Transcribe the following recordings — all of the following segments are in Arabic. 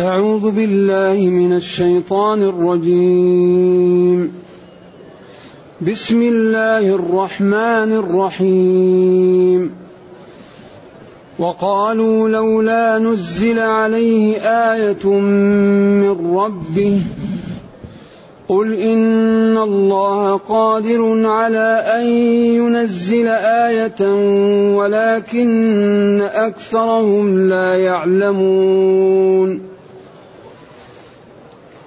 أعوذ بالله من الشيطان الرجيم. بسم الله الرحمن الرحيم. وقالوا لولا نزل عليه آية من ربه قل إن الله قادر على أن ينزل آية ولكن أكثرهم لا يعلمون.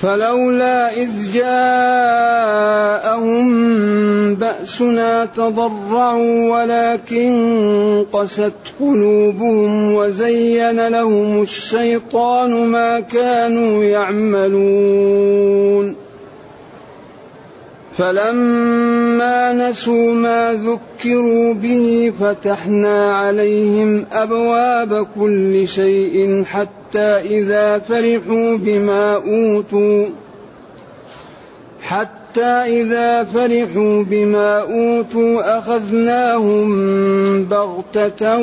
فلولا إذ جاءهم بأسنا تضرعوا ولكن قست قلوبهم وزين لهم الشيطان ما كانوا يعملون. فلما نسوا ما ذكروا به فتحنا عليهم أبواب كل شيء حتى إذا فرحوا بما أوتوا حتى إذا فرحوا بما أوتوا أخذناهم بغتة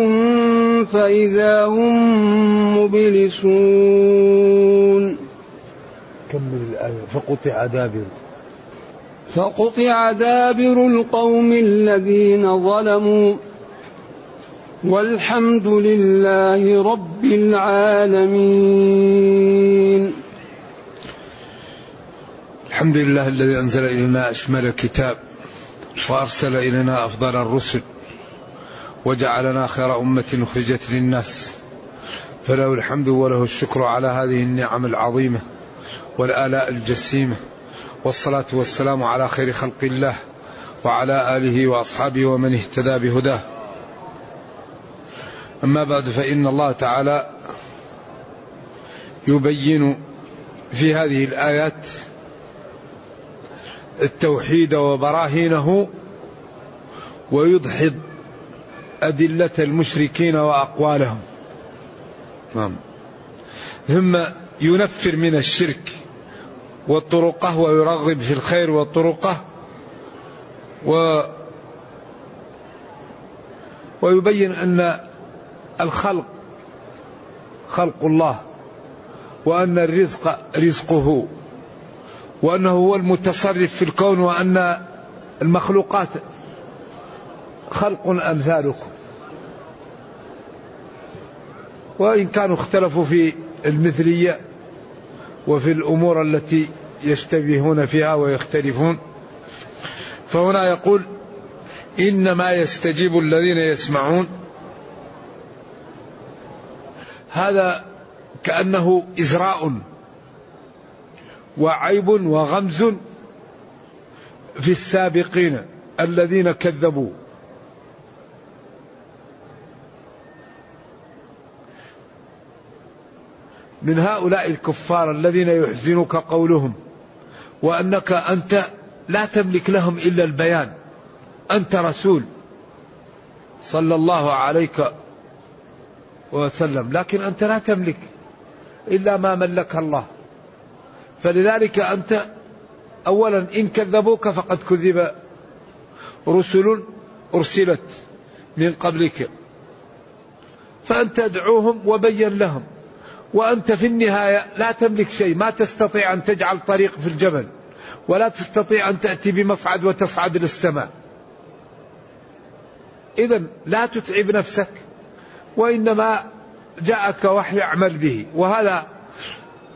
فإذا هم مبلسون. كمل الآية؟ فقطع دابر. فقطع دابر القوم الذين ظلموا والحمد لله رب العالمين. الحمد لله الذي أنزل إلينا أشمل الكتاب وأرسل إلينا أفضل الرسل وجعلنا خير أمة أخرجت للناس. فله الحمد وله الشكر على هذه النعم العظيمة والآلاء الجسيمة. والصلاة والسلام على خير خلق الله وعلى آله وأصحابه ومن اهتدى بهداه. أما بعد فإن الله تعالى يبين في هذه الآيات التوحيد وبراهينه ويدحض أدلة المشركين وأقوالهم. نعم. ثم ينفر من الشرك. والطرقة ويرغب في الخير والطرقة و ويبين أن الخلق خلق الله وأن الرزق رزقه وأنه هو المتصرف في الكون وأن المخلوقات خلق أمثالكم. وإن كانوا اختلفوا في المثلية وفي الأمور التي يشتبهون فيها ويختلفون. فهنا يقول إنما يستجيب الذين يسمعون. هذا كأنه إزراء وعيب وغمز في السابقين الذين كذبوا. من هؤلاء الكفار الذين يحزنك قولهم وأنك أنت لا تملك لهم إلا البيان. أنت رسول صلى الله عليك وسلم لكن أنت لا تملك إلا ما ملك الله. فلذلك أنت أولا إن كذبوك فقد كذب رسل أرسلت من قبلك. فأنت ادعوهم وبين لهم. وأنت في النهاية لا تملك شيء ما تستطيع أن تجعل طريق في الجبل ولا تستطيع أن تأتي بمصعد وتصعد للسماء. إذا لا تتعب نفسك وإنما جاءك وحي اعمل به. وهذا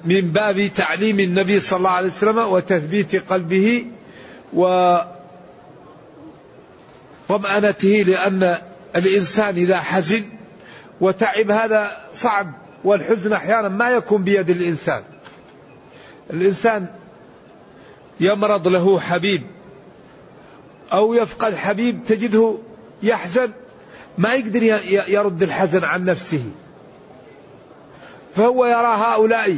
من باب تعليم النبي صلى الله عليه وسلم وتثبيت قلبه و طمأنته لأن الإنسان إذا حزن وتعب هذا صعب. والحزن أحيانا ما يكون بيد الإنسان. الإنسان يمرض له حبيب أو يفقد حبيب تجده يحزن ما يقدر يرد الحزن عن نفسه. فهو يرى هؤلاء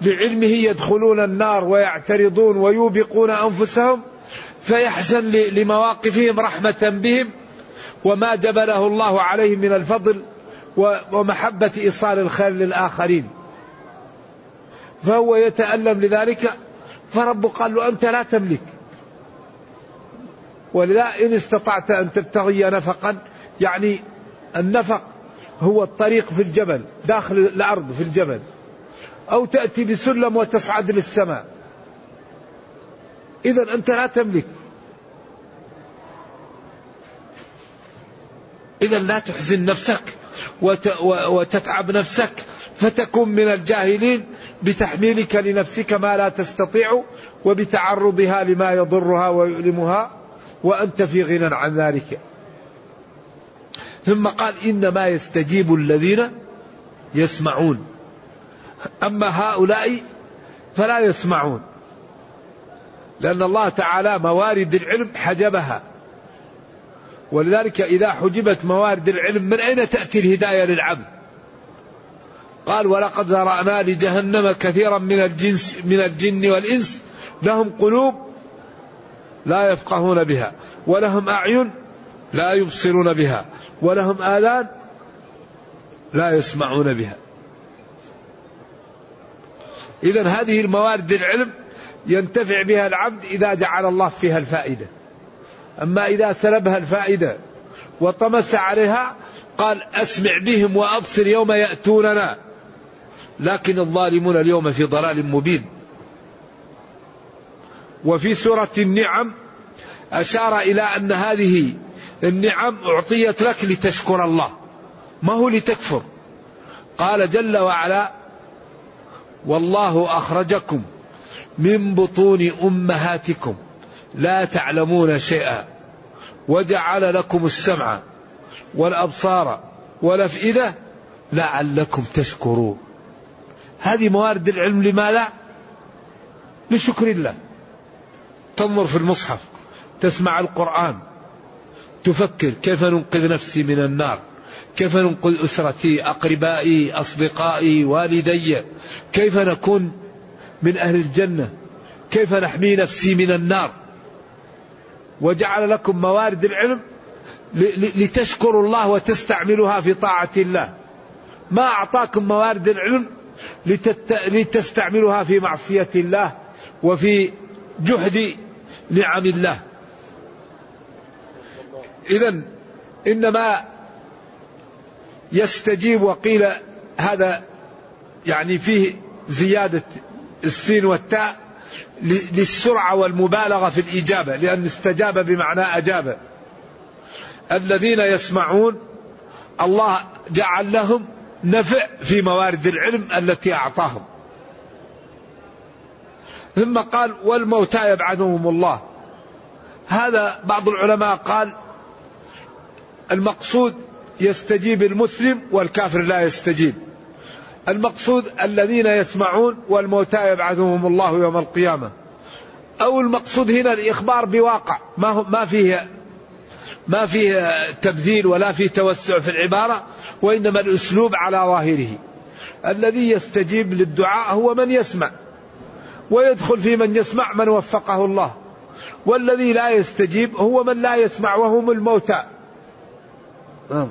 لعلمه يدخلون النار ويعترضون ويوبقون أنفسهم فيحزن لمواقفهم رحمة بهم وما جبله الله عليهم من الفضل ومحبة إيصال الخير للآخرين. فهو يتألم لذلك فرب قال له أنت لا تملك. ولذا إن استطعت أن تبتغي نفقا يعني النفق هو الطريق في الجبل داخل الأرض في الجبل. أو تأتي بسلم وتصعد للسماء. إذا أنت لا تملك. إذا لا تحزن نفسك. وتتعب نفسك فتكون من الجاهلين بتحميلك لنفسك ما لا تستطيع وبتعرضها لما يضرها ويؤلمها وأنت في غنى عن ذلك. ثم قال إنما يستجيب الذين يسمعون. أما هؤلاء فلا يسمعون لأن الله تعالى موارد العلم حجبها. ولذلك إذا حجبت موارد العلم من أين تأتي الهداية للعبد؟ قال ولقد ذرأنا لجهنم كثيرا من الجنس من الجن والإنس لهم قلوب لا يفقهون بها ولهم أعين لا يبصرون بها ولهم آذان لا يسمعون بها. إذا هذه الموارد العلم ينتفع بها العبد إذا جعل الله فيها الفائدة. أما إذا سلبها الفائدة وطمس عليها قال أسمع بهم وأبصر يوم يأتوننا. لكن الظالمون اليوم في ضلال مبين. وفي سورة النعم أشار إلى أن هذه النعم أعطيت لك لتشكر الله. ما هو لتكفر؟ قال جل وعلا والله أخرجكم من بطون أمهاتكم. لا تعلمون شيئا وجعل لكم السمع والأبصار والأفئدة لعلكم تشكرون. هذه موارد العلم لما لا؟ لشكر الله. تنظر في المصحف تسمع القرآن تفكر كيف ننقذ نفسي من النار كيف ننقذ أسرتي أقربائي أصدقائي والدي كيف نكون من أهل الجنة كيف نحمي نفسي من النار. وجعل لكم موارد العلم لتشكروا الله وتستعملوها في طاعة الله. ما أعطاكم موارد العلم لتستعملوها في معصية الله وفي جهد نعم الله. إذا إنما يستجيب وقيل هذا يعني فيه زيادة السين والتاء للسرعة والمبالغة في الإجابة لأن استجاب بمعنى أجاب الذين يسمعون الله جعل لهم نفع في موارد العلم التي أعطاهم. ثم قال والموتى يبعثهم الله. هذا بعض العلماء قال المقصود يستجيب المسلم والكافر لا يستجيب. المقصود الذين يسمعون والموتى يبعثهم الله يوم القيامة. أو المقصود هنا الإخبار بواقع. ما ما فيه ما فيه تبذير ولا فيه توسع في العبارة وإنما الأسلوب على ظاهره. الذي يستجيب للدعاء هو من يسمع ويدخل في من يسمع من وفقه الله. والذي لا يستجيب هو من لا يسمع وهم الموتى. نعم.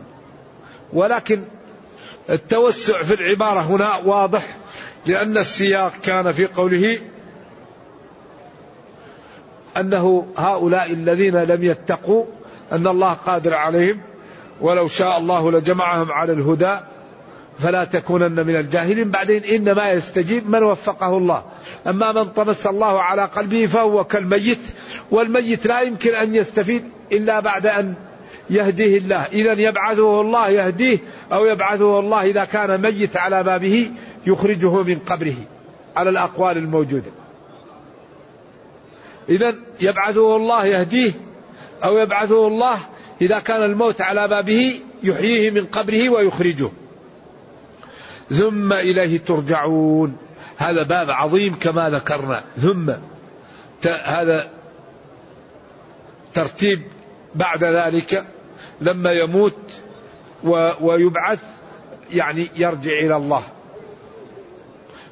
ولكن التوسع في العبارة هنا واضح لأن السياق كان في قوله أنه هؤلاء الذين لم يتقوا أن الله قادر عليهم ولو شاء الله لجمعهم على الهدى فلا تكونن من الجاهلين. بعدين إنما يستجيب من وفقه الله. أما من طمس الله على قلبه فهو كالميت والميت لا يمكن أن يستفيد إلا بعد أن يهديه الله. إذا يبعثه الله يهديه أو يبعثه الله إذا كان ميت على بابه يخرجه من قبره على الأقوال الموجودة. إذا يبعثه الله يهديه أو يبعثه الله إذا كان الموت على بابه يحييه من قبره ويخرجه. ثم إليه ترجعون. هذا باب عظيم كما ذكرنا. ثم هذا ترتيب بعد ذلك لما يموت ويبعث يعني يرجع إلى الله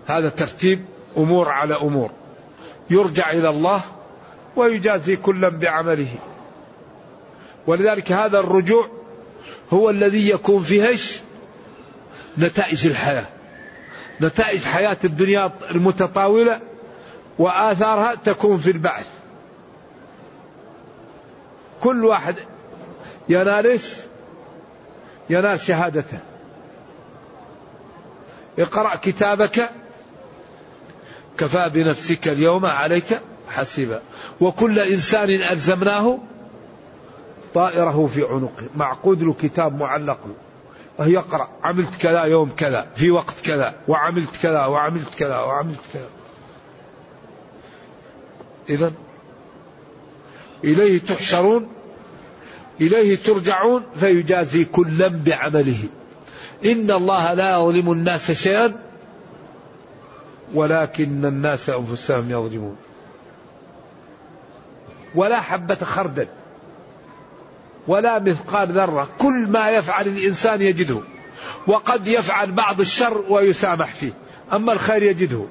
هذا ترتيب أمور على أمور يرجع إلى الله ويجازي كلا بعمله ولذلك هذا الرجوع هو الذي يكون فيه إيش؟ نتائج الحياة. نتائج حياة الدنيا المتطاولة وآثارها تكون في البعث. كل واحد ينال إيش؟ ينال شهادته. اقرأ كتابك. كفى بنفسك اليوم عليك حسيبا. وكل إنسان ألزمناه طائره في عنقه. معقود له كتاب معلق. له يقرأ عملت كذا يوم كذا. في وقت كذا. وعملت كذا. وعملت كذا. وعملت كذا. إذا إليه تحشرون إليه ترجعون فيجازي كلا بعمله. إن الله لا يظلم الناس شيئا ولكن الناس أنفسهم يظلمون. ولا حبة خردل ولا مثقال ذرة كل ما يفعل الإنسان يجده. وقد يفعل بعض الشر ويسامح فيه أما الخير يجده.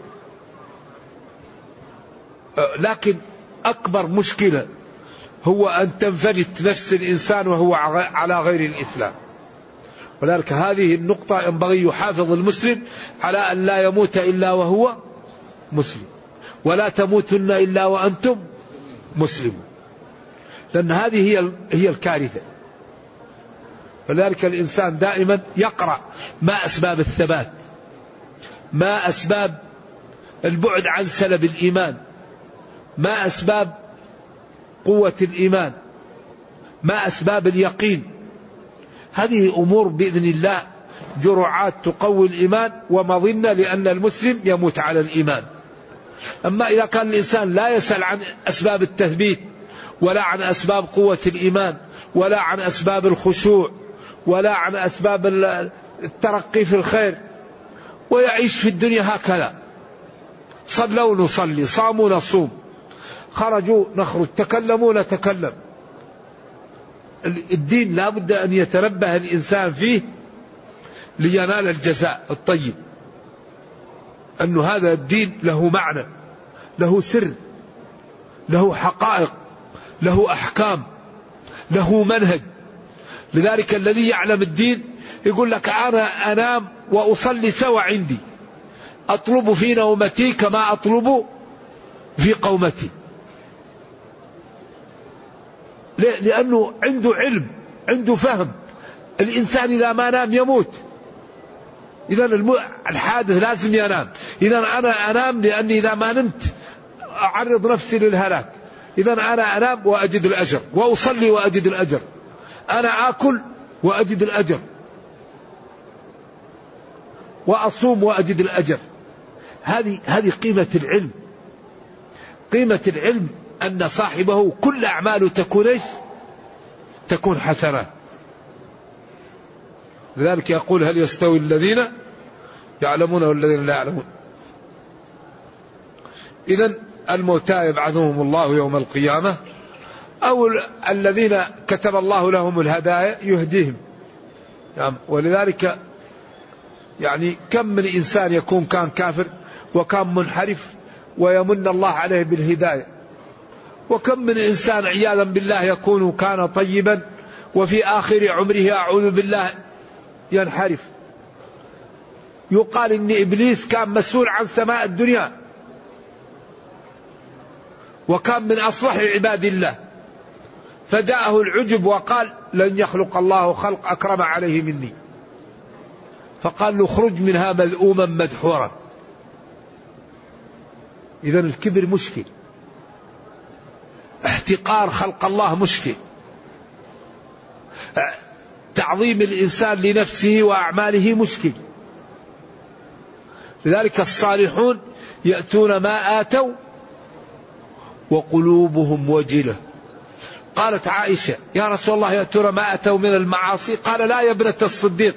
لكن أكبر مشكلة هو أن تنفلت نفس الإنسان وهو على غير الإسلام. ولذلك هذه النقطة ينبغي يحافظ المسلم على أن لا يموت إلا وهو مسلم ولا تموتن إلا وأنتم مسلمون. لأن هذه هي هي الكارثة. فلذلك الإنسان دائما يقرأ ما أسباب الثبات ما أسباب البعد عن سلب الإيمان ما أسباب قوة الإيمان ما أسباب اليقين. هذه أمور بإذن الله جرعات تقوي الإيمان ومظنة لأن المسلم يموت على الإيمان. أما إذا كان الإنسان لا يسأل عن أسباب التثبيت ولا عن أسباب قوة الإيمان ولا عن أسباب الخشوع ولا عن أسباب الترقي في الخير ويعيش في الدنيا هكذا. صلوا نصلي صاموا نصوم. خرجوا نخرج. تكلموا نتكلم الدين لا بد أن يتنبه الإنسان فيه لينال الجزاء الطيب. أن هذا الدين له معنى له سر له حقائق له أحكام له منهج. لذلك الذي يعلم الدين يقول لك أنا أنام وأصلي سوى عندي. أطلب في نومتي كما أطلب في قومتي. لأنه عنده علم عنده فهم. الإنسان إذا ما نام يموت. إذا الحادث لازم ينام. إذا أنا أنام لأني إذا ما نمت أعرض نفسي للهلاك. إذا أنا أنام وأجد الأجر. وأصلي وأجد الأجر. أنا آكل وأجد الأجر. وأصوم وأجد الأجر. هذه هذه قيمة العلم. قيمة العلم أن صاحبه كل أعماله تكون إيش؟ تكون حسنات لذلك يقول هل يستوي الذين يعلمون والذين لا يعلمون. إذا الموتى يبعثهم الله يوم القيامة أو الذين كتب الله لهم الهدايا يهديهم. يعني ولذلك يعني كم من إنسان يكون كان كافر وكان منحرف ويمن الله عليه بالهداية. وكم من إنسان عياذا بالله يكون كان طيبا وفي آخر عمره أعوذ بالله ينحرف. يقال إن إبليس كان مسؤول عن سماء الدنيا وكان من أصلح عباد الله. فجاءه العجب وقال لن يخلق الله خلق أكرم عليه مني. فقال له اخرج منها مذءوما مدحورا. إذا الكبر مشكل. احتقار خلق الله مشكل. تعظيم الإنسان لنفسه وأعماله مشكل. لذلك الصالحون يأتون ما آتوا وقلوبهم وجلة. قالت عائشة يا رسول الله يأتون ما أتوا من المعاصي؟ قال لا يا ابنة الصديق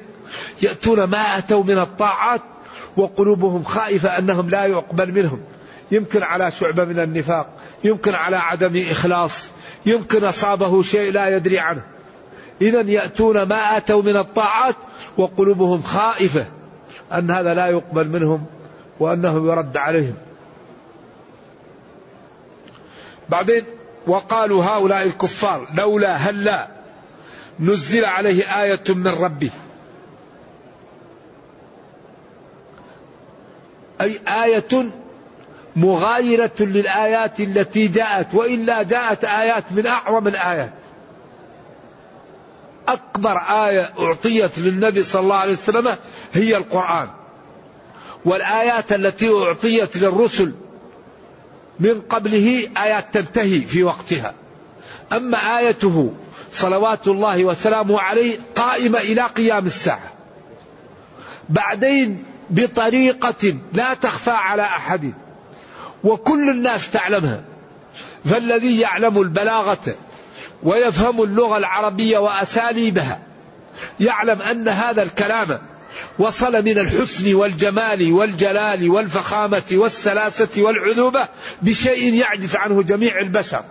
يأتون ما أتوا من الطاعات وقلوبهم خائفة أنهم لا يقبل منهم. يمكن على شعبة من النفاق. يمكن على عدم إخلاص يمكن أصابه شيء لا يدري عنه. إذا يأتون ما أتوا من الطاعات وقلوبهم خائفة أن هذا لا يقبل منهم وأنه يرد عليهم. بعدين وقالوا هؤلاء الكفار لولا هلا نزل عليه آية من ربه. أي آية مغايرة للآيات التي جاءت وإلا جاءت آيات من أعظم الآيات. أكبر آية أعطيت للنبي صلى الله عليه وسلم هي القرآن. والآيات التي أعطيت للرسل من قبله آيات تنتهي في وقتها. أما آيته صلوات الله وسلامه عليه قائمة إلى قيام الساعة. بعدين بطريقة لا تخفى على أحد. وكل الناس تعلمها. فالذي يعلم البلاغة ويفهم اللغة العربية وأساليبها يعلم أن هذا الكلام وصل من الحسن والجمال والجلال والفخامة والسلاسة والعذوبة بشيء يعجز عنه جميع البشر.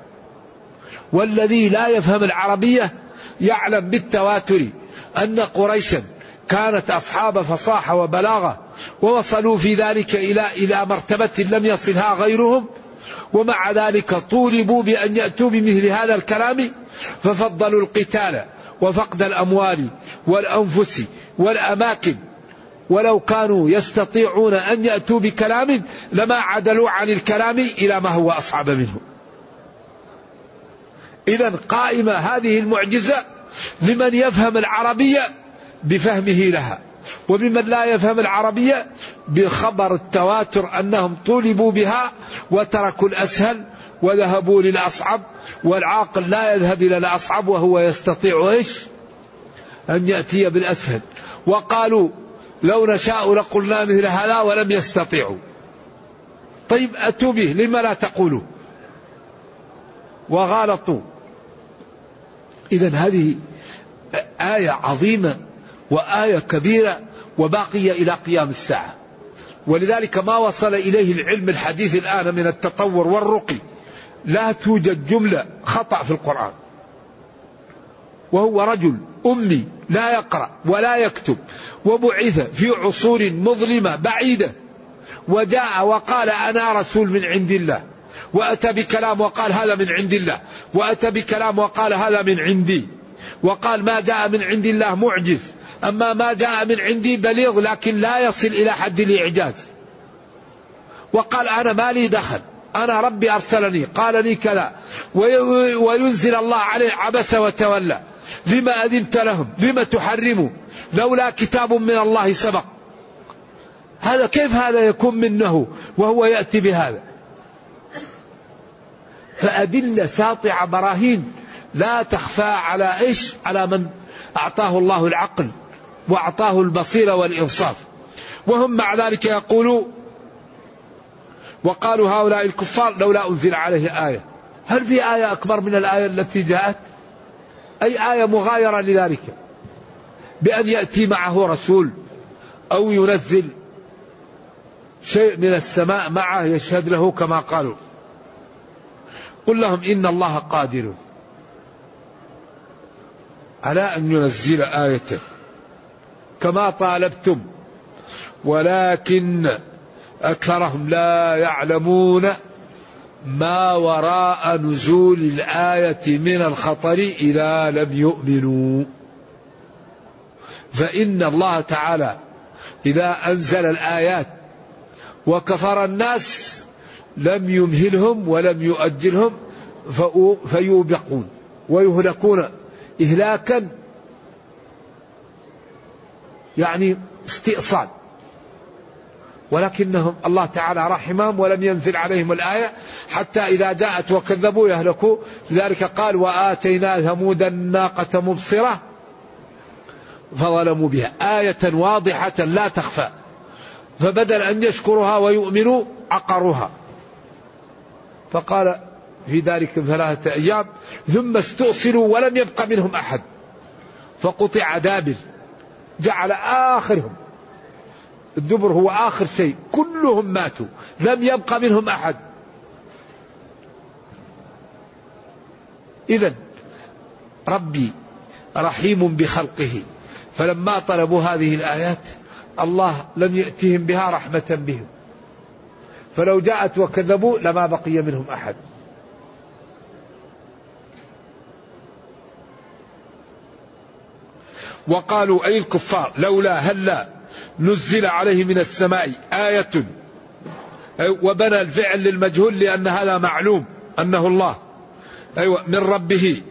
والذي لا يفهم العربية يعلم بالتواتر أن قريشا كانت أصحاب فصاحة وبلاغة ووصلوا في ذلك إلى إلى مرتبة لم يصلها غيرهم ومع ذلك طولبوا بأن يأتوا بمثل هذا الكلام ففضلوا القتال وفقد الأموال والأنفس والأماكن. ولو كانوا يستطيعون أن يأتوا بكلام لما عدلوا عن الكلام إلى ما هو أصعب منه. إذا قائمة هذه المعجزة لمن يفهم العربية بفهمه لها. وممن لا يفهم العربية بخبر التواتر أنهم طولبوا بها وتركوا الأسهل وذهبوا للأصعب والعاقل لا يذهب إلى الأصعب وهو يستطيع إيش؟ أن يأتي بالأسهل. وقالوا لو نشاء لقلنا مثل هذا ولم يستطيعوا. طيب أتوا به لما لا تقولوا؟ وغالطوا. إذا هذه آية عظيمة وآية كبيرة وباقية إلى قيام الساعة. ولذلك ما وصل إليه العلم الحديث الآن من التطور والرقي. لا توجد جملة خطأ في القرآن. وهو رجل أمي لا يقرأ ولا يكتب وبعث في عصور مظلمة بعيدة وجاء وقال أنا رسول من عند الله وأتى بكلام وقال هذا من عند الله وأتى بكلام وقال هذا من عندي وقال ما جاء من عند الله معجز. أما ما جاء من عندي بليغ لكن لا يصل إلى حد الإعجاز. وقال أنا ما لي دخل. أنا ربي أرسلني. قال لي كذا. وينزل الله عليه عبس وتولى. لما أذنت لهم؟ لما تحرموا؟ لولا كتاب من الله سبق. هذا كيف هذا يكون منه وهو يأتي بهذا؟ فأدلة ساطعة براهين. لا تخفى على إيش؟ على من أعطاه الله العقل. وأعطاه البصيرة والإنصاف. وهم مع ذلك يقولوا وقالوا هؤلاء الكفار لولا أنزل عليه آية. هل في آية أكبر من الآية التي جاءت؟ أي آية مغايرة لذلك؟ بأن يأتي معه رسول أو ينزل شيء من السماء معه يشهد له كما قالوا. قل لهم إن الله قادر على أن ينزل آية. كما طالبتم ولكن أكثرهم لا يعلمون ما وراء نزول الآية من الخطر إذا لم يؤمنوا. فإن الله تعالى إذا أنزل الآيات وكفر الناس لم يمهلهم ولم يؤجلهم فيوبقون ويهلكون إهلاكا يعني استئصال. ولكنهم الله تعالى رحمهم ولم ينزل عليهم الآية حتى إذا جاءت وكذبوا يهلكوا. لذلك قال وآتينا ثمود الناقة مبصرة فظلموا بها. آية واضحة لا تخفى. فبدل أن يشكرها ويؤمنوا عقروها. فقال في ذلك ثلاثة أيام ثم استؤصلوا ولم يبق منهم أحد. فقطع دابر. جعل آخرهم. الدبر هو آخر شيء. كلهم ماتوا. لم يبق منهم أحد. إذا ربي رحيم بخلقه. فلما طلبوا هذه الآيات الله لم يأتهم بها رحمة بهم. فلو جاءت وكذبوا لما بقي منهم أحد. وقالوا أي الكفار لولا هلا نزل عليه من السماء آية. وبنى الفعل للمجهول لأن هذا معلوم أنه الله. أيوة من ربه.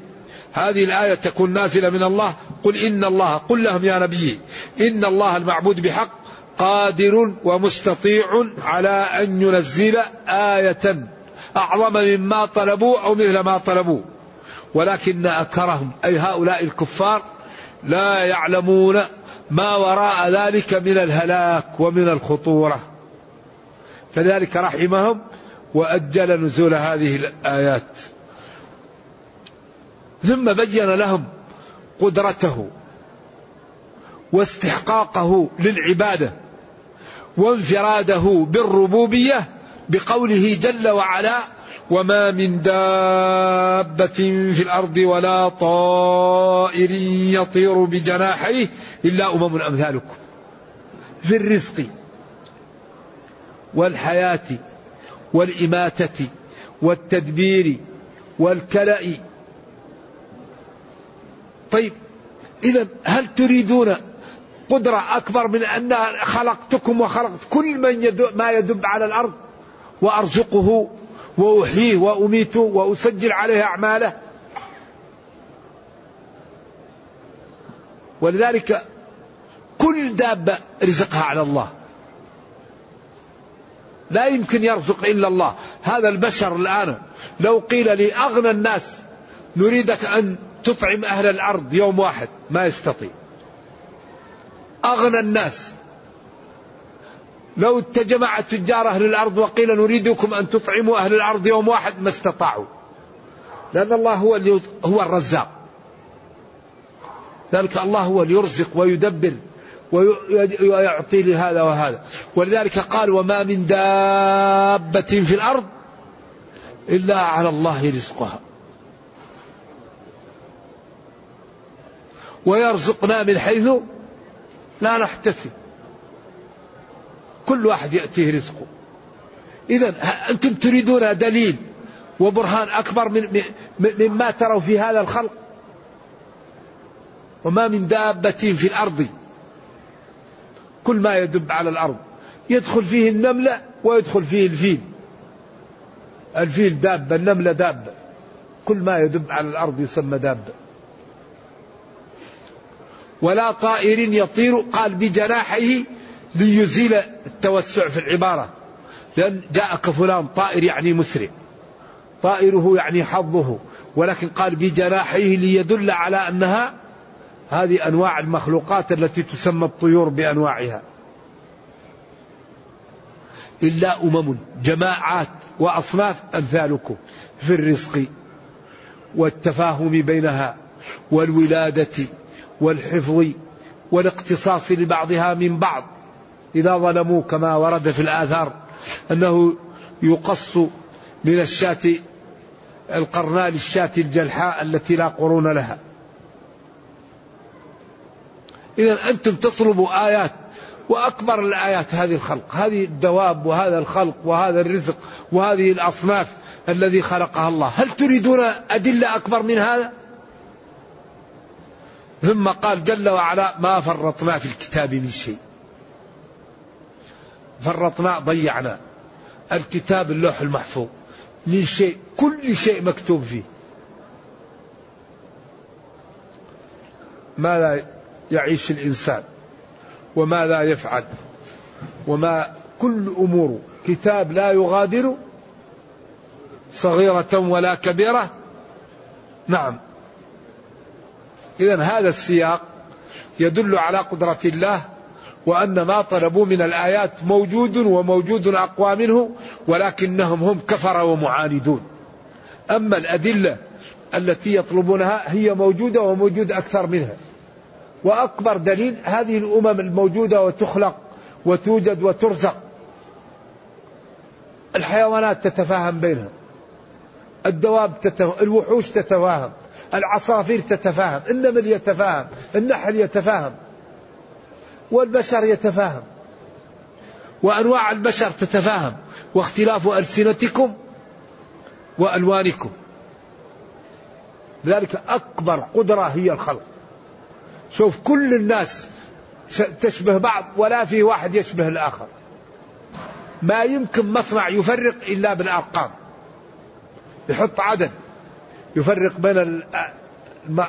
هذه الآية تكون نازلة من الله. قل إن الله قل لهم يا نبي إن الله المعبود بحق قادر ومستطيع على أن ينزل آية أعظم مما طلبوا أو مثل ما طلبوا. ولكن أكرهم أي هؤلاء الكفار لا يعلمون ما وراء ذلك من الهلاك ومن الخطورة. فذلك رحمهم وأجل نزول هذه الآيات. ثم بين لهم قدرته واستحقاقه للعبادة وانفراده بالربوبية بقوله جل وعلا وما من دابة في الأرض ولا طائر يطير بجناحيه إلا أمم أمثالكم في الرزق والحياة والإماتة والتدبير والكلأ طيب إذا هل تريدون قدرة أكبر من أن خلقتكم وخلقت كل من يدب ما يدب على الأرض وأرزقه وأحييه وأميته وأسجل عليه أعماله. ولذلك كل دابة رزقها على الله. لا يمكن يرزق إلا الله. هذا البشر الآن لو قيل لي أغنى الناس نريدك أن تطعم أهل الأرض يوم واحد ما يستطيع. أغنى الناس. لو تجمع تجار أهل الأرض وقيل نريدكم أن تطعموا أهل الأرض يوم واحد ما استطاعوا. لأن الله هو هو الرزاق. ذلك الله هو اللي يرزق ويدبر ويعطي لهذا وهذا. ولذلك قال وما من دابة في الأرض إلا على الله رزقها. ويرزقنا من حيث لا نحتسب. كل واحد يأتيه رزقه. إذا أنتم تريدون دليل وبرهان أكبر من مما تروا في هذا الخلق. وما من دابة في الأرض. كل ما يدب على الأرض. يدخل فيه النملة ويدخل فيه الفيل. الفيل دابة النملة دابة. كل ما يدب على الأرض يسمى دابة. ولا طائر يطير قال بجناحيه ليزيل التوسع في العبارة. لأن جاءك فلان طائر يعني مسرع. طائره يعني حظه. ولكن قال بجناحيه ليدل على أنها هذه أنواع المخلوقات التي تسمى الطيور بأنواعها. إلا أمم جماعات وأصناف أمثالكم في الرزق والتفاهم بينها والولادة والحفظ والاقتصاص لبعضها من بعض. إذا ظلموا كما ورد في الآثار أنه يقص من الشاة القرناء للشاة الجلحاء التي لا قرون لها. إذا أنتم تطلبوا آيات وأكبر الآيات هذه الخلق هذه الدواب وهذا الخلق وهذا الرزق وهذه الأصناف الذي خلقها الله. هل تريدون أدلة أكبر من هذا؟ ثم قال جل وعلا ما فرطنا في الكتاب من شيء. فرطنا ضيعنا. الكتاب اللوح المحفوظ. من شيء كل شيء مكتوب فيه. ماذا يعيش الإنسان. وماذا يفعل. وما كل أموره. كتاب لا يغادر. صغيرة ولا كبيرة. نعم. إذا هذا السياق يدل على قدرة الله وأن ما طلبوا من الآيات موجود وموجود أقوى منه ولكنهم هم كفر ومعاندون. أما الأدلة التي يطلبونها هي موجودة وموجود أكثر منها. وأكبر دليل هذه الأمم الموجودة وتخلق وتوجد وترزق. الحيوانات تتفاهم بينها الدواب تتفاهم الوحوش تتفاهم العصافير تتفاهم النمل يتفاهم النحل يتفاهم. والبشر يتفاهم. وأنواع البشر تتفاهم. واختلاف ألسنتكم وألوانكم. لذلك أكبر قدرة هي الخلق. شوف كل الناس تشبه بعض ولا في واحد يشبه الآخر. ما يمكن مصنع يفرق إلا بالأرقام. يحط عدد يفرق بين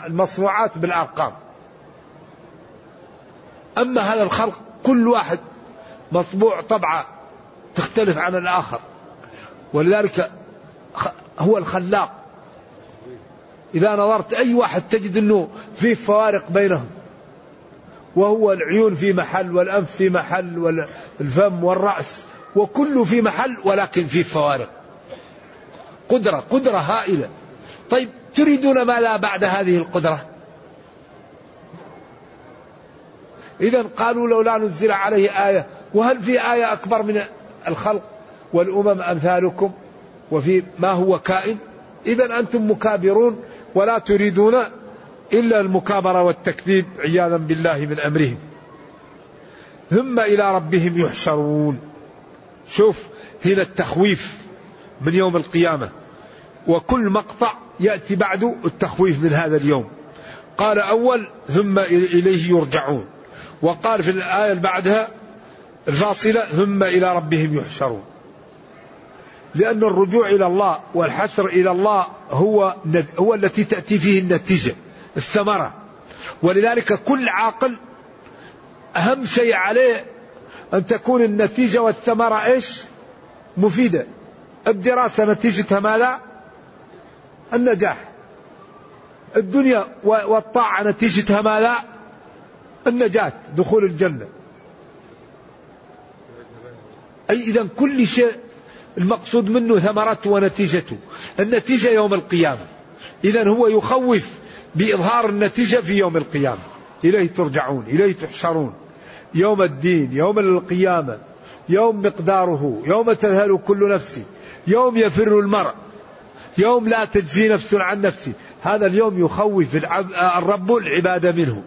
المصنوعات بالأرقام. أما هذا الخلق كل واحد مطبوع طبعة تختلف عن الآخر. ولذلك هو الخلاق. إذا نظرت أي واحد تجد أنه فيه فوارق بينهم. وهو العيون في محل والأنف في محل والفم والرأس. وكله في محل ولكن فيه فوارق. قدرة قدرة هائلة. طيب تريدون ماذا بعد هذه القدرة؟ إذا قالوا لولا نزل عليه آية وهل في آية أكبر من الخلق؟ والأمم أمثالكم وفي ما هو كائن؟ إذا أنتم مكابرون ولا تريدون إلا المكابرة والتكذيب عياذا بالله من أمرهم. ثم إلى ربهم يحشرون. شوف هنا التخويف من يوم القيامة. وكل مقطع يأتي بعده التخويف من هذا اليوم. قال أول ثم إليه يرجعون. وقال في الآية بعدها الفاصلة ثم إلى ربهم يحشرون. لأن الرجوع إلى الله والحشر إلى الله هو هو التي تأتي فيه النتيجة الثمرة. ولذلك كل عاقل أهم شيء عليه أن تكون النتيجة والثمرة إيش؟ مفيدة. الدراسة نتيجتها ماذا؟ النجاح. الدنيا والطاعة نتيجتها ماذا؟ النجاة دخول الجنة. أي إذا كل شيء المقصود منه ثمرته ونتيجته. النتيجة يوم القيامة. إذا هو يخوف بإظهار النتيجة في يوم القيامة. إليه ترجعون إليه تحشرون. يوم الدين يوم القيامة. يوم مقداره. يوم تذهل كل نفس. يوم يفر المرء. يوم لا تجزي نفس عن نفسه هذا اليوم يخوف الرب العباد منه.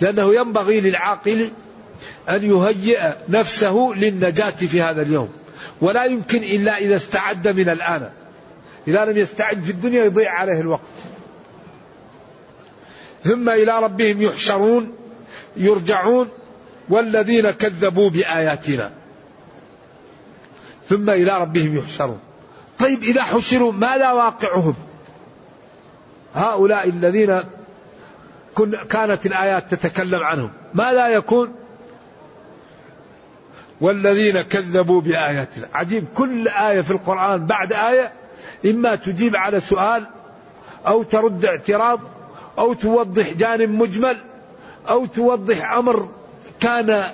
لأنه ينبغي للعاقل أن يهيئ نفسه للنجاة في هذا اليوم. ولا يمكن إلا إذا استعد من الآن. إذا لم يستعد في الدنيا يضيع عليه الوقت. ثم إلى ربهم يحشرون يرجعون والذين كذبوا بآياتنا. ثم إلى ربهم يحشرون. طيب إذا حشروا ماذا واقعهم؟ هؤلاء الذين كانت الآيات تتكلم عنهم. ماذا يكون والذين كذبوا بآياتنا. عجيب. كل آية في القرآن بعد آية إما تجيب على سؤال أو ترد اعتراض أو توضح جانب مجمل أو توضح أمر كان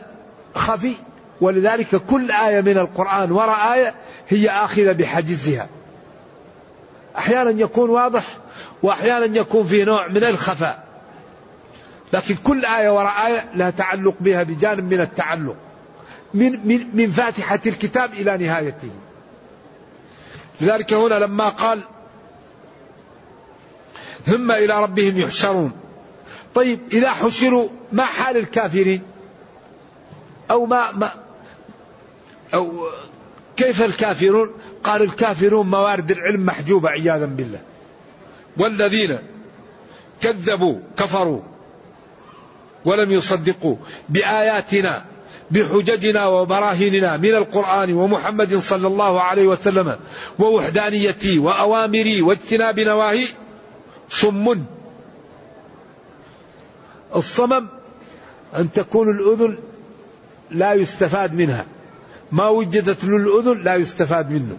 خفي. ولذلك كل آية من القرآن وراء آية هي آخذة بحجزها. أحيانا يكون واضح وأحيانا يكون في نوع من الخفاء. لكن كل آية وراء آية لها تعلق بها بجانب من التعلق. من, من, من فاتحة الكتاب إلى نهايته. لذلك هنا لما قال ثم إلى ربهم يحشرون. طيب إذا حشروا ما حال الكافرين؟ أو ما, ما أو كيف الكافرون؟ قال الكافرون موارد العلم محجوبة عياذا بالله. والذين كذبوا كفروا ولم يصدقوا بآياتنا بحججنا وبراهيننا من القرآن ومحمد صلى الله عليه وسلم ووحدانيته وأوامره واجتناب نواهي صم. الصمم أن تكون الأذن لا يستفاد منها. ما وجدت له الأذن لا يستفاد منه.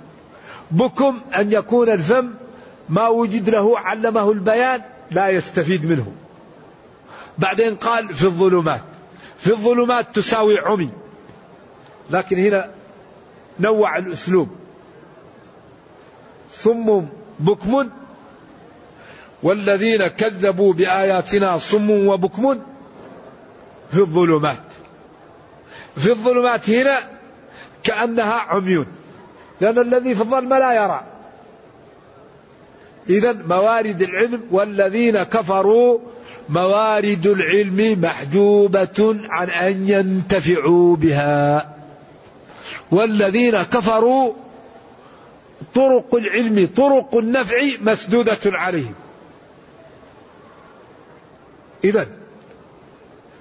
بكم أن يكون الفم ما وجد له علمه البيان لا يستفيد منه. بعدين قال في الظلمات. في الظلمات تساوي عمي. لكن هنا نوع الأسلوب. ثم بكم. والذين كذبوا بآياتنا صم وبكم في الظلمات. في الظلمات هنا كأنها عميون لأن الذي في الظلمة لا يرى. إذا موارد العلم والذين كفروا موارد العلم محجوبة عن أن ينتفعوا بها. والذين كفروا طرق العلم طرق النفع مسدودة عليهم. إذا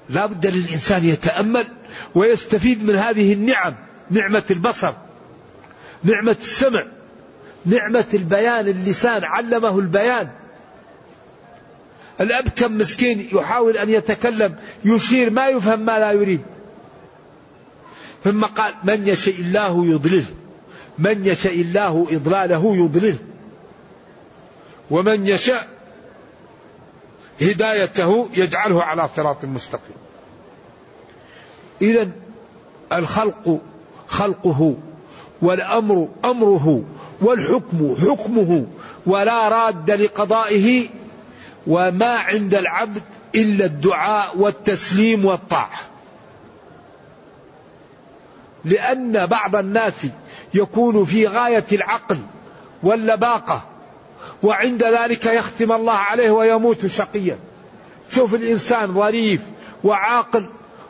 لا بد للإنسان يتأمل ويستفيد من هذه النعم نعمة البصر نعمة السمع نعمة البيان اللسان علمه البيان. الأب كم مسكين يحاول أن يتكلم يشير ما يفهم ما لا يريد. ثم قال من يشاء الله يضلله من يشاء الله إضلاله يضلله ومن يشاء هدايته يجعله على صراط مستقيم. إذا الخلق خلقه والأمر أمره والحكم حكمه ولا راد لقضائه وما عند العبد إلا الدعاء والتسليم والطاعة. لأن بعض الناس يكون في غاية العقل واللباقة وعند ذلك يختم الله عليه ويموت شقيا. شوف الإنسان ظريف وعاقل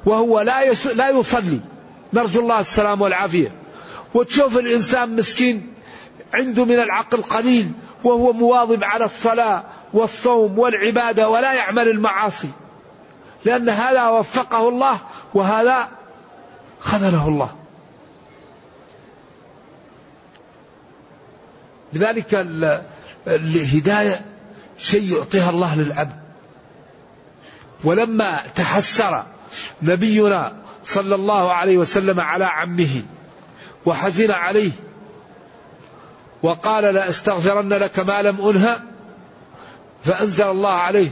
وهو لا لا يصلي. نرجو الله السلام والعافية. وتشوف الإنسان مسكين عنده من العقل قليل وهو مواظب على الصلاة والصوم والعبادة ولا يعمل المعاصي. لأن هذا وفقه الله وهذا خذله الله. لذلك الهداية شيء يعطيها الله للعبد. ولما تحسر نبينا صلى الله عليه وسلم على عمه وحزن عليه وقال لأستغفرن لك ما لم أنهى فأنزل الله عليه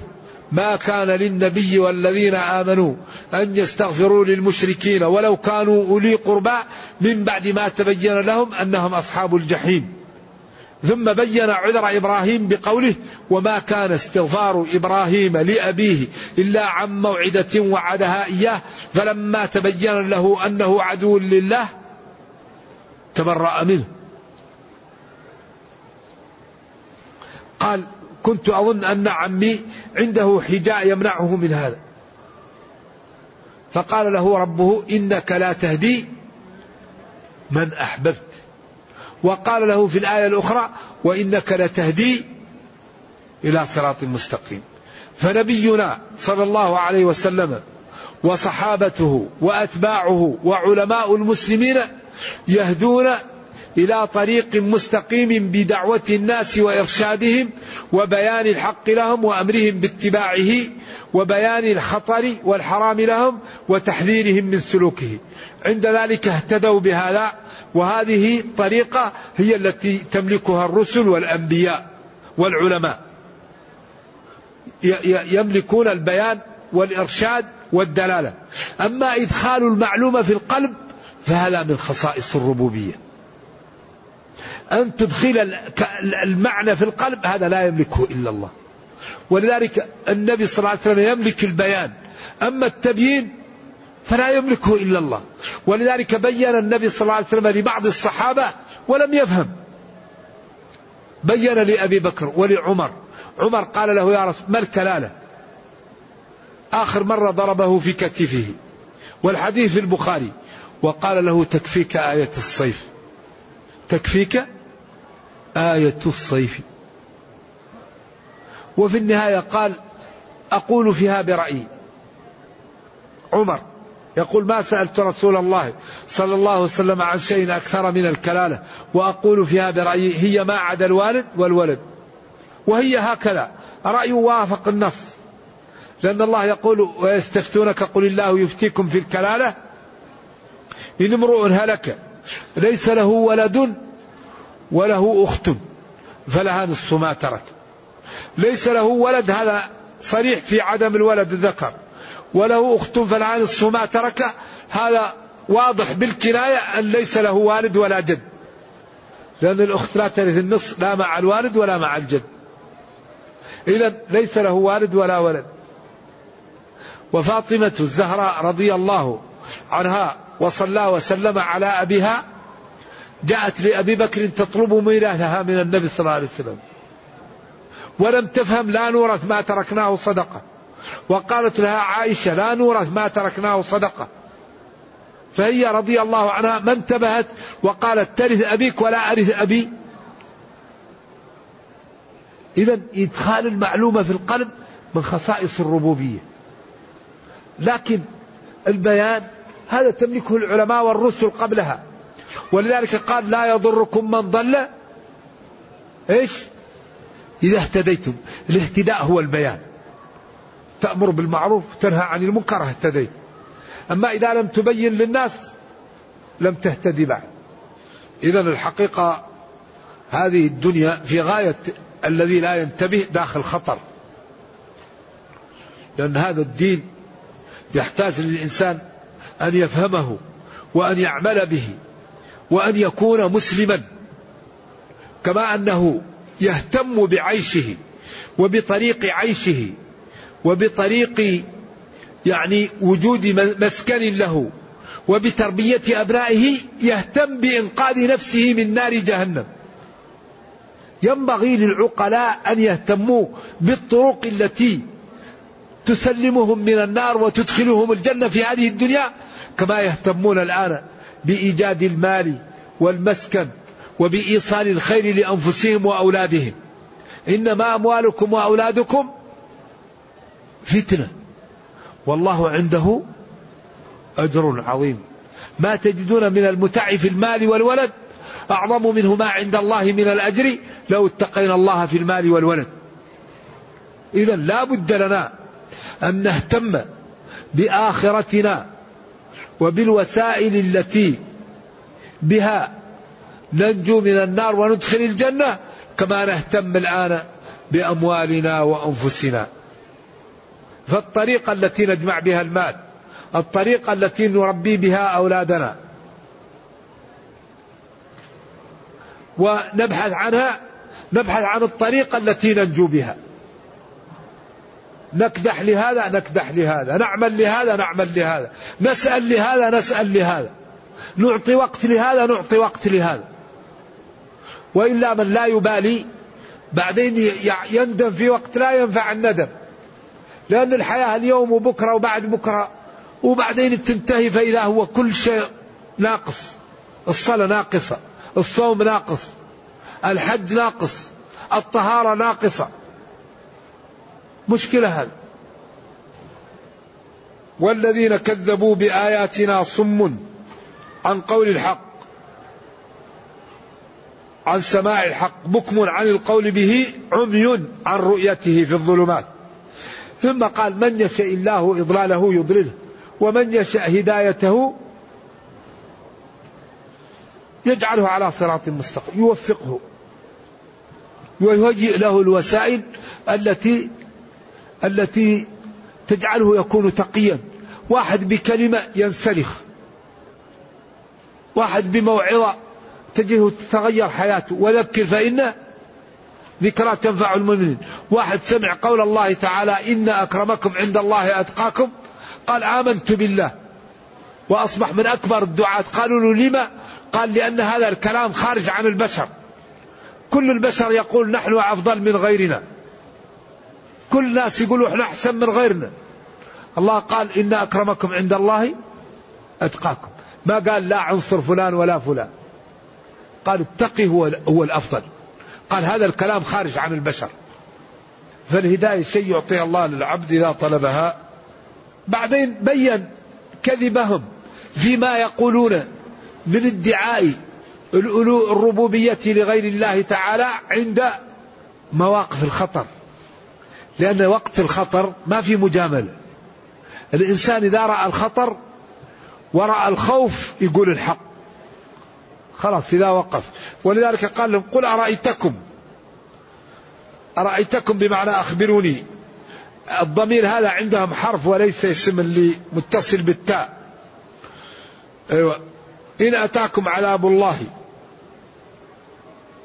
ما كان للنبي والذين آمنوا أن يستغفروا للمشركين ولو كانوا أولي قربى من بعد ما تبين لهم أنهم أصحاب الجحيم. ثم بين عذر إبراهيم بقوله وما كان استغفار إبراهيم لأبيه إلا عن موعدة وعدها إياه فلما تبين له أنه عدو لله تبرأ منه. قال كنت أظن أن عمي عنده حجاء يمنعه من هذا. فقال له ربه إنك لا تهدي من أحببت. وقال له في الآية الأخرى وإنك لتهدي إلى صراط مستقيم. فنبينا صلى الله عليه وسلم وصحابته وأتباعه وعلماء المسلمين يهدون إلى طريق مستقيم بدعوة الناس وإرشادهم وبيان الحق لهم وأمرهم باتباعه وبيان الخطر والحرام لهم وتحذيرهم من سلوكه. عند ذلك اهتدوا بهذا وهذه طريقة هي التي تملكها الرسل والأنبياء والعلماء. يملكون البيان والإرشاد والدلالة. أما إدخال المعلومة في القلب فهذا من خصائص الربوبية. أن تدخل المعنى في القلب هذا لا يملكه إلا الله. ولذلك النبي صلى الله عليه وسلم يملك البيان. أما التبيين فلا يملكه إلا الله. ولذلك بين النبي صلى الله عليه وسلم لبعض الصحابة ولم يفهم. بين لأبي بكر ولعمر. عمر قال له يا رسول ما الكلالة؟ آخر مرة ضربه في كتفه. والحديث في البخاري. وقال له تكفيك آية الصيف. تكفيك؟ آية الصيف وفي النهاية قال أقول فيها برأيي. عمر يقول ما سألت رسول الله صلى الله عليه وسلم عن شيء أكثر من الكلالة وأقول فيها برأيي هي ما عدا الوالد والولد. وهي هكذا. رأي وافق النص. لأن الله يقول ويستفتونك قل الله يفتيكم في الكلالة. إن امرؤ هلك ليس له ولد وله أخت فلها نصف ما ترك. ليس له ولد هذا صريح في عدم الولد الذكر. وله أخت فلها نصف ما ترك هذا واضح بالكناية أن ليس له والد ولا جد. لأن الأخت لا ترث النصف لا مع الوالد ولا مع الجد. إذا ليس له والد ولا ولد. وفاطمة الزهراء رضي الله عنها وصلى وسلم على أبيها جاءت لأبي بكر تطلب ميراثها من النبي صلى الله عليه وسلم. ولم تفهم لا نورث ما تركناه صدقة. وقالت لها عائشة لا نورث ما تركناه صدقة. فهي رضي الله عنها ما انتبهت وقالت ترث أبيك ولا أرث أبي. إذا إدخال المعلومة في القلب من خصائص الربوبية. لكن البيان هذا تملكه العلماء والرسل قبلها. ولذلك قال لا يضركم من ضل. إيش؟ إذا اهتديتم. الاهتداء هو البيان. تأمر بالمعروف تنهى عن المنكر اهتديت. أما إذا لم تبين للناس لم تهتدي بعد. إذا الحقيقة هذه الدنيا في غاية الذي لا ينتبه داخل خطر. لأن هذا الدين يحتاج للإنسان أن يفهمه وأن يعمل به. وأن يكون مسلما كما أنه يهتم بعيشه وبطريق عيشه وبطريق يعني وجود مسكن له وبتربية أبنائه يهتم بإنقاذ نفسه من نار جهنم. ينبغي للعقلاء أن يهتموا بالطرق التي تسلمهم من النار وتدخلهم الجنة في هذه الدنيا كما يهتمون الآن بإيجاد المال والمسكن وبإيصال الخير لأنفسهم وأولادهم. إنما أموالكم وأولادكم فتنة. والله عنده أجر عظيم. ما تجدون من المتع في المال والولد أعظم منه ما عند الله من الأجر لو اتقينا الله في المال والولد. إذا لا بد لنا أن نهتم بآخرتنا وبالوسائل التي بها ننجو من النار وندخل الجنة كما نهتم الآن بأموالنا وأنفسنا. فالطريقة التي نجمع بها المال الطريقة التي نربي بها أولادنا. ونبحث عنها نبحث عن الطريقة التي ننجو بها. نكدح لهذا نكدح لهذا. نعمل لهذا نعمل لهذا. نسأل لهذا نسأل لهذا. نعطي وقت لهذا نعطي وقت لهذا. وإلا من لا يبالي بعدين يندم في وقت لا ينفع الندم. لأن الحياة اليوم وبكرة وبعد بكرة وبعدين تنتهي فإذا هو كل شيء ناقص. الصلاة ناقصة الصوم ناقص الحج ناقص الطهارة ناقصة. مشكلة هذا والذين كذبوا بآياتنا صم عن قول الحق عن سماع الحق بكم عن القول به عمي عن رؤيته في الظلمات. ثم قال من يشاء الله إضلاله يضلله ومن يشاء هدايته يجعله على صراط مستقيم يوفقه ويهيئ له الوسائل التي التي تجعله يكون تقيا. واحد بكلمة ينسلخ. واحد بموعظة تجده تتغير حياته. وذكر فإن ذكرى تنفع المؤمنين. واحد سمع قول الله تعالى إن أكرمكم عند الله أتقاكم. قال آمنت بالله. وأصبح من أكبر الدعاة. قالوا له لما؟ قال لأن هذا الكلام خارج عن البشر. كل البشر يقول نحن أفضل من غيرنا. كل الناس يقولوا إحنا أحسن من غيرنا. الله قال إن أكرمكم عند الله أتقاكم. ما قال لا عنصر فلان ولا فلان. قال اتقي هو, هو الأفضل. قال هذا الكلام خارج عن البشر. فالهداية شيء يعطيها الله للعبد إذا طلبها. بعدين بين كذبهم فيما يقولون من ادعاء الربوبية لغير الله تعالى عند مواقف الخطر. لأن وقت الخطر ما في مجاملة. الإنسان إذا رأى الخطر ورأى الخوف يقول الحق. خلاص إذا وقف. ولذلك قال لهم قل أرأيتكم؟ أرأيتكم بمعنى أخبروني. الضمير هذا عندهم حرف وليس اسم اللي متصل بالتاء. أيوة. إن أتاكم عذاب الله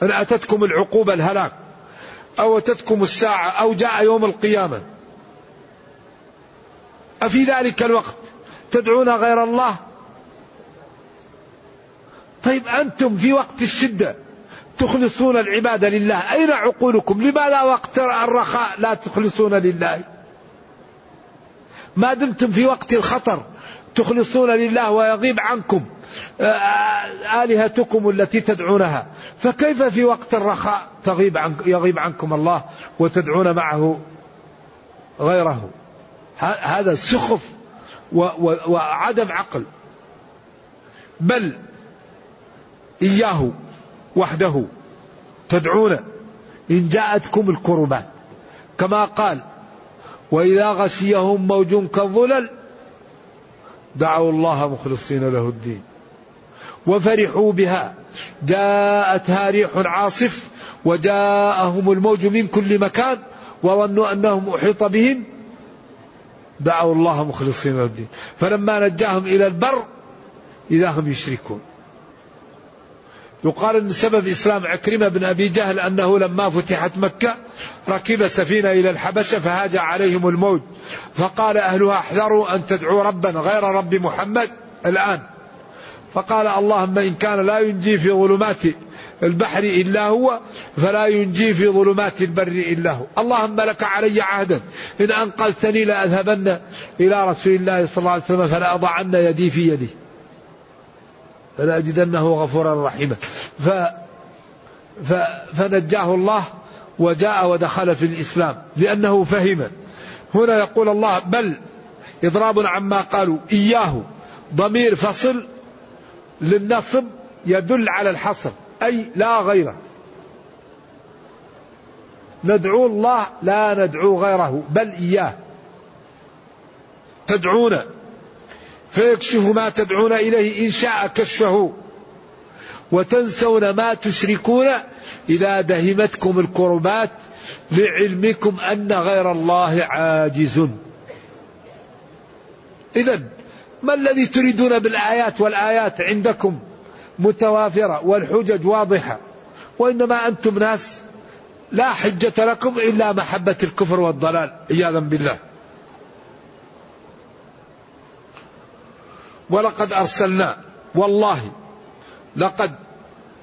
إن أتتكم العقوبة الهلاك. أو أتتكم الساعة أو جاء يوم القيامة. أفي ذلك الوقت تدعون غير الله؟ طيب أنتم في وقت الشدة تخلصون العبادة لله. أين عقولكم؟ لماذا وقت الرخاء لا تخلصون لله؟ ما دمتم في وقت الخطر تخلصون لله ويغيب عنكم آلهتكم التي تدعونها. فكيف في وقت الرخاء تغيب عن يغيب عنكم الله وتدعون معه غيره؟ هذا سخف وعدم عقل. بل إياه وحده تدعون إن جاءتكم الكربات. كما قال وإذا غشيهم موج كالظلل دعوا الله مخلصين له الدين. وفرحوا بها. جاءتها ريح عاصف وجاءهم الموج من كل مكان وظنوا أنهم أحيط بهم. دعوا الله مخلصين الدين. فلما نجاهم إلى البر إذا هم يشركون. يقال ان سبب إسلام عكرمة بن أبي جهل أنه لما فتحت مكة ركب سفينة إلى الحبشة فهاج عليهم الموج. فقال أهلها احذروا أن تدعوا ربا غير رب محمد. الآن فقال اللهم إن كان لا ينجي في ظلمات البحر إلا هو فلا ينجي في ظلمات البر إلا هو. اللهم لك علي عهدا إن أنقذتني لاذهبن إلى رسول الله صلى الله عليه وسلم فلاضعن يدي في يده فلأجدنه غفورا رحيما. ف ف فنجاه الله وجاء ودخل في الإسلام لأنه فهم. هنا يقول الله بل إضراب عما قالوا إياه ضمير فصل للنصب يدل على الحصر أي لا غيره. ندعو الله لا ندعو غيره بل إياه. تدعون. فيكشف ما تدعون إليه إن شاء كشفه. وتنسون ما تشركون إذا دهمتكم الكربات لعلمكم أن غير الله عاجز. إذا ما الذي تريدون بالآيات والآيات عندكم متوافرة والحجج واضحة؟ وإنما أنتم ناس لا حجة لكم إلا محبة الكفر والضلال عياذا بالله. ولقد أرسلنا والله لقد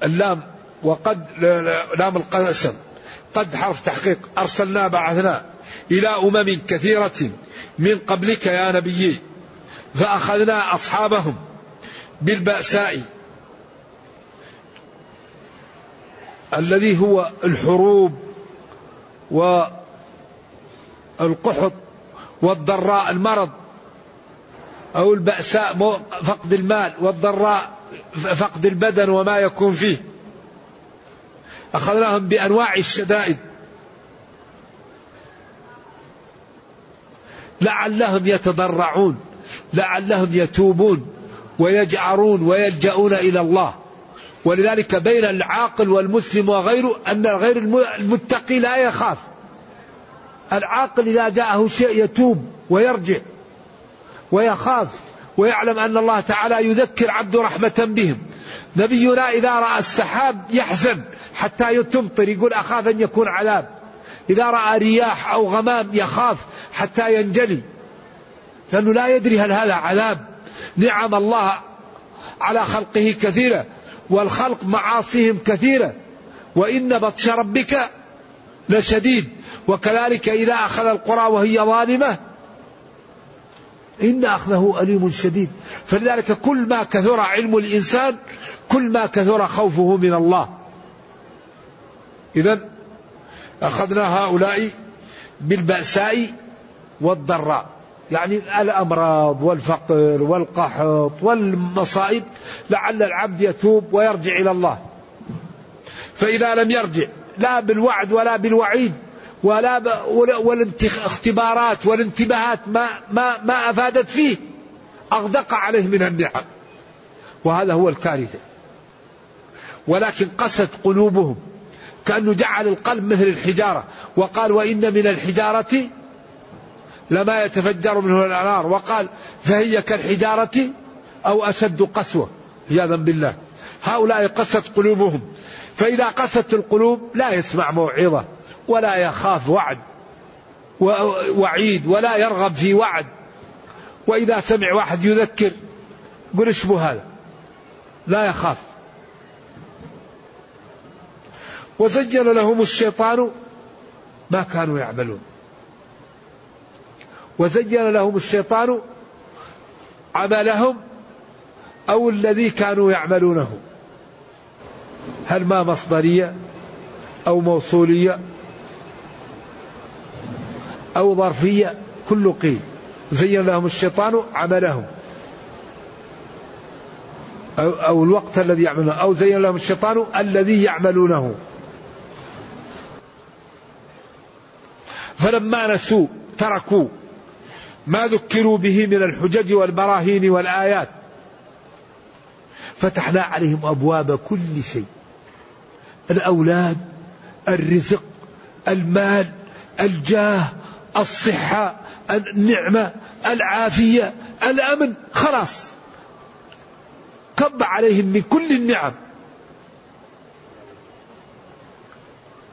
اللام وقد لام القسم قد حرف تحقيق أرسلنا بعثنا إلى أمم كثيرة من قبلك يا نبيي فأخذنا أصحابهم بالبأساء. الذي هو الحروب والقحط والضراء المرض أو البأساء فقد المال والضراء فقد البدن وما يكون فيه. أخذناهم بأنواع الشدائد. لعلهم يتضرعون. لعلهم يتوبون ويجعرون ويلجؤون إلى الله. ولذلك بين العاقل والمسلم وغيره أن غير المتقي لا يخاف. العاقل إذا جاءه شيء يتوب ويرجع ويخاف ويعلم أن الله تعالى يذكر عبد رحمة بهم. نبينا إذا رأى السحاب يحزن حتى تمطر يقول أخاف أن يكون عذاب. إذا رأى رياح أو غمام يخاف حتى ينجلي. لأنه لا يدري هل هذا عذاب. نعم الله على خلقه كثيرة والخلق معاصيهم كثيرة. وإن بطش ربك لشديد. وكذلك إذا أخذ القرى وهي ظالمة إن أخذه أليم شديد. فلذلك كل ما كثر علم الإنسان كل ما كثر خوفه من الله. إذا أخذنا هؤلاء بالبأساء والضراء. يعني الأمراض والفقر والقحط والمصائب لعل العبد يتوب ويرجع إلى الله. فإذا لم يرجع لا بالوعد ولا بالوعيد ولا والاختبارات والانتباهات ما ما ما أفادت فيه أغدق عليه من النعم. وهذا هو الكارثة. ولكن قست قلوبهم كأنه جعل القلب مثل الحجارة وقال وإن من الحجارة لما يتفجر منه الأنهار وقال فهي كالحجارة أو أشد قسوة عياذا بالله. هؤلاء قست قلوبهم. فإذا قست القلوب لا يسمع موعظة ولا يخاف وعد وعيد ولا يرغب في وعد. وإذا سمع واحد يذكر يقول إيش هذا؟ لا يخاف. وزين لهم الشيطان ما كانوا يعملون. وزين لهم الشيطان عملهم أو الذي كانوا يعملونه. هل ما مصدرية أو موصولية أو ظرفية؟ كل قيل. زين لهم الشيطان عملهم. أو, أو الوقت الذي يعملونه. أو زين لهم الشيطان الذي يعملونه. فلما نسوا تركوا ما ذكروا به من الحجج والبراهين والآيات. فتحنا عليهم أبواب كل شيء. الأولاد الرزق المال الجاه الصحة النعمة العافية الأمن خلاص. كب عليهم من كل النعم.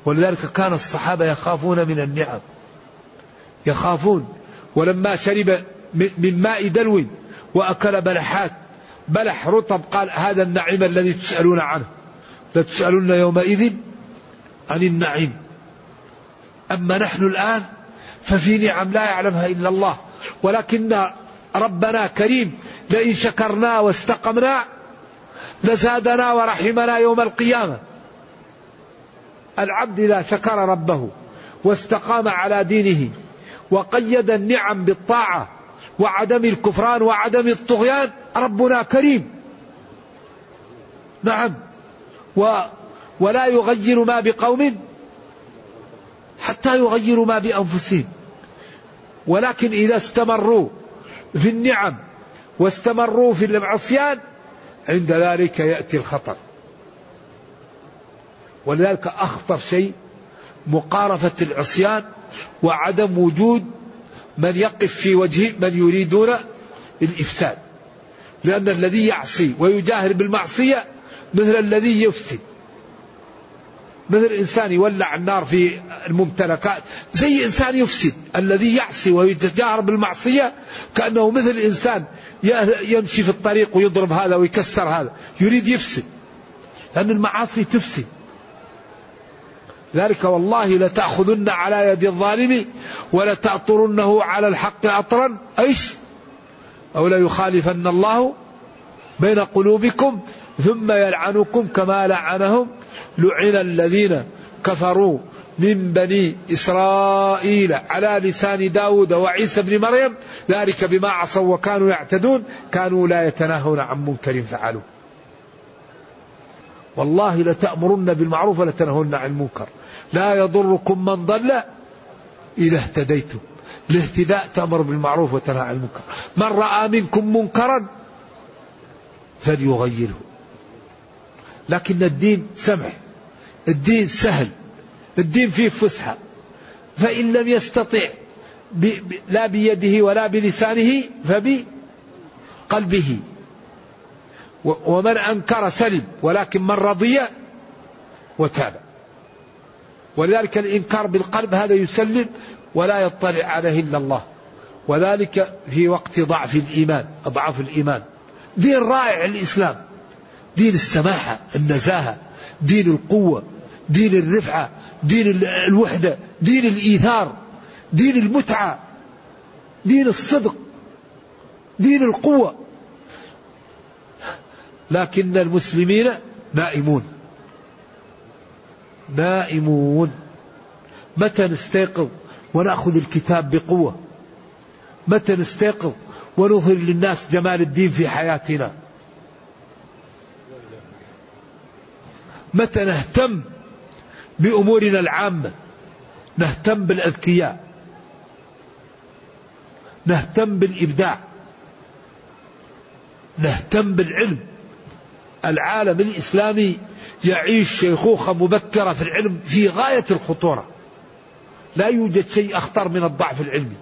ولذلك كان الصحابة يخافون من النعم. يخافون. ولما شرب من ماء دلو وأكل بلحات بلح رطب قال هذا النعيم الذي تسألون عنه. لتسألن يومئذ عن النعيم. أما نحن الآن ففي نعم لا يعلمها إلا الله. ولكن ربنا كريم لئن شكرنا واستقمنا لزادنا ورحمنا يوم القيامة. العبد إذا شكر ربه واستقام على دينه وقيد النعم بالطاعة وعدم الكفران وعدم الطغيان ربنا كريم. نعم. و ولا يغير ما بقوم حتى يغيروا ما بأنفسهم. ولكن إذا استمروا في النعم واستمروا في العصيان عند ذلك يأتي الخطر. ولذلك أخطر شيء مقارفة العصيان وعدم وجود من يقف في وجه من يريدون الإفساد. لأن الذي يعصي ويجاهر بالمعصية مثل الذي يفسد. مثل إنسان يولع النار في الممتلكات. زي إنسان يفسد. الذي يعصي ويتجاهر بالمعصية كأنه مثل إنسان يمشي في الطريق ويضرب هذا ويكسر هذا. يريد يفسد. لأن المعاصي تفسد. ذلك والله لتأخذن على يد الظالم ولتأطرنه على الحق أطرا. أيش؟ أو ليخالفن الله بين قلوبكم ثم يلعنكم كما لعنهم لعن الذين كفروا من بني إسرائيل على لسان داود وعيسى بن مريم. ذلك بما عصوا وكانوا يعتدون. كانوا لا يتناهون عن منكر فعلوا. والله لتأمرن بالمعروف ولتنهون عن المنكر. لا يضركم من ضل إذا اهتديتم. الاهتداء تأمر بالمعروف وتنهى عن المنكر. من رأى منكم منكرا فليغيره. لكن الدين سمح الدين سهل. الدين فيه فسحة. فإن لم يستطع لا بيده ولا بلسانه فبقلبه. ومن أنكر سلم ولكن من رضي وتاب. ولذلك الإنكار بالقلب هذا يسلم ولا يطلع عليه إلا الله. وذلك في وقت ضعف الإيمان أضعف الإيمان. دين رائع الإسلام. دين السماحة النزاهة دين القوة دين الرفعة دين الوحدة دين الإيثار دين المتعة دين الصدق دين القوة. لكن المسلمين نائمون. نائمون. متى نستيقظ ونأخذ الكتاب بقوة؟ متى نستيقظ ونظهر للناس جمال الدين في حياتنا؟ متى نهتم بأمورنا العامة؟ نهتم بالأذكياء. نهتم بالإبداع. نهتم بالعلم. العالم الإسلامي يعيش شيخوخة مبكرة في العلم في غاية الخطورة. لا يوجد شيء أخطر من الضعف العلمي.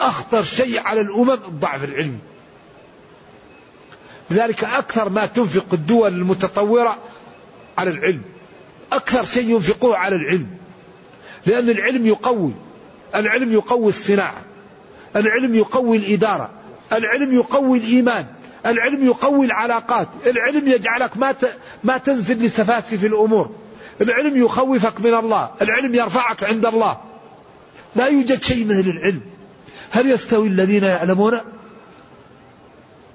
أخطر شيء على الأمم الضعف العلمي. لذلك أكثر ما تنفق الدول المتطورة على العلم. أكثر شيء ينفقوه على العلم. لأن العلم يقوي. العلم يقوي الصناعة. العلم يقوي الإدارة. العلم يقوي الإيمان. العلم يقوي العلاقات. العلم يجعلك ما ما تنزل لسفاسف الأمور. العلم يخوفك من الله. العلم يرفعك عند الله. لا يوجد شيء مثل العلم. هل يستوي الذين يعلمون؟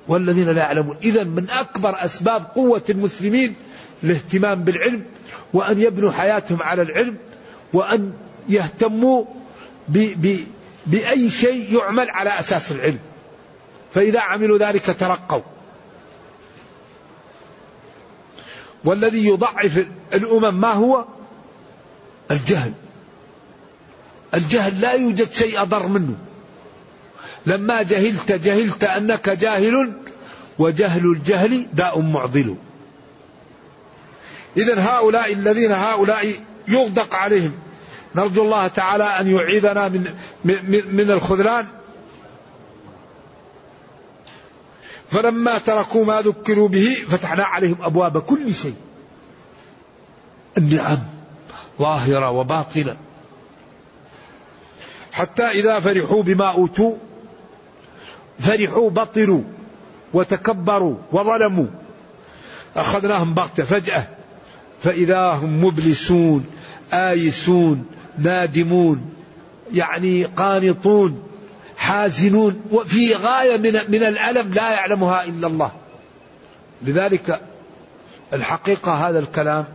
والذين لا يعلمون. إذا من أكبر أسباب قوة المسلمين الاهتمام بالعلم وأن يبنوا حياتهم على العلم وأن يهتموا ب ب بأي شيء يعمل على أساس العلم. فإذا عملوا ذلك ترقوا. والذي يضعف الأمم ما هو؟ الجهل. الجهل لا يوجد شيء أضر منه. لما جهلت جهلت أنك جاهل وجهل الجهل داء معضل. إذا هؤلاء الذين هؤلاء يغدق عليهم. نرجو الله تعالى أن يعيذنا من, من, من الخذلان. فلما تركوا ما ذكروا به فتحنا عليهم أبواب كل شيء. النعم ظاهرة وباطنة. حتى إذا فرحوا بما أوتوا فرحوا بطروا وتكبروا وظلموا. أخذناهم بغتة فجأة. فإذا هم مبلسون آيسون نادمون يعني قانطون. حازنون. وفي غاية من, من الألم لا يعلمها إلا الله. لذلك الحقيقة هذا الكلام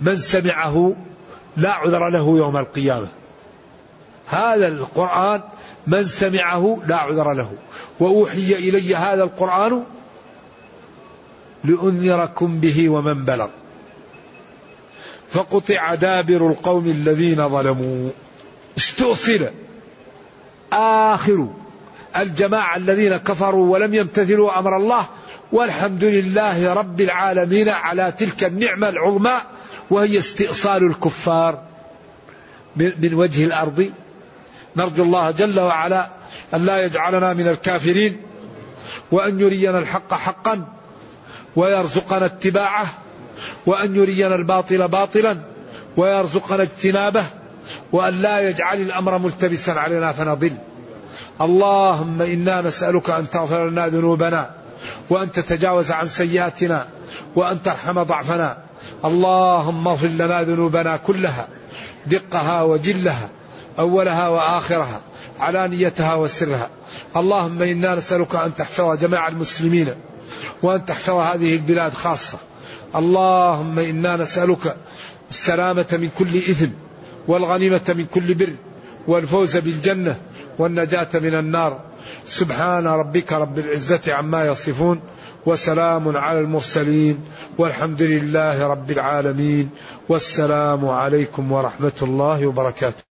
من سمعه لا عذر له يوم القيامة. هذا القرآن من سمعه لا عذر له. وأوحي إلي هذا القرآن لأنذركم به ومن بلغ. فقطع دابر القوم الذين ظلموا. استؤصل آخر الجماعة الذين كفروا ولم يمتثلوا أمر الله والحمد لله رب العالمين على تلك النعمة العظمى وهي استئصال الكفار من وجه الأرض. نرجو الله جل وعلا أن لا يجعلنا من الكافرين وأن يرينا الحق حقا ويرزقنا اتباعه وأن يرينا الباطل باطلا ويرزقنا اجتنابه. وأن لا يجعل الأمر ملتبسا علينا فنضل. اللهم إنا نسألك أن تغفر لنا ذنوبنا وأن تتجاوز عن سيئاتنا وأن ترحم ضعفنا. اللهم اغفر لنا ذنوبنا كلها دقها وجلها أولها وآخرها علانيتها وسرها. اللهم إنا نسألك أن تحفظ جماع المسلمين وأن تحفظ هذه البلاد خاصة. اللهم إنا نسألك السلامة من كل إثم والغنيمة من كل بر والفوز بالجنة والنجاة من النار. سبحان ربك رب العزة عما يصفون وسلام على المرسلين والحمد لله رب العالمين والسلام عليكم ورحمة الله وبركاته.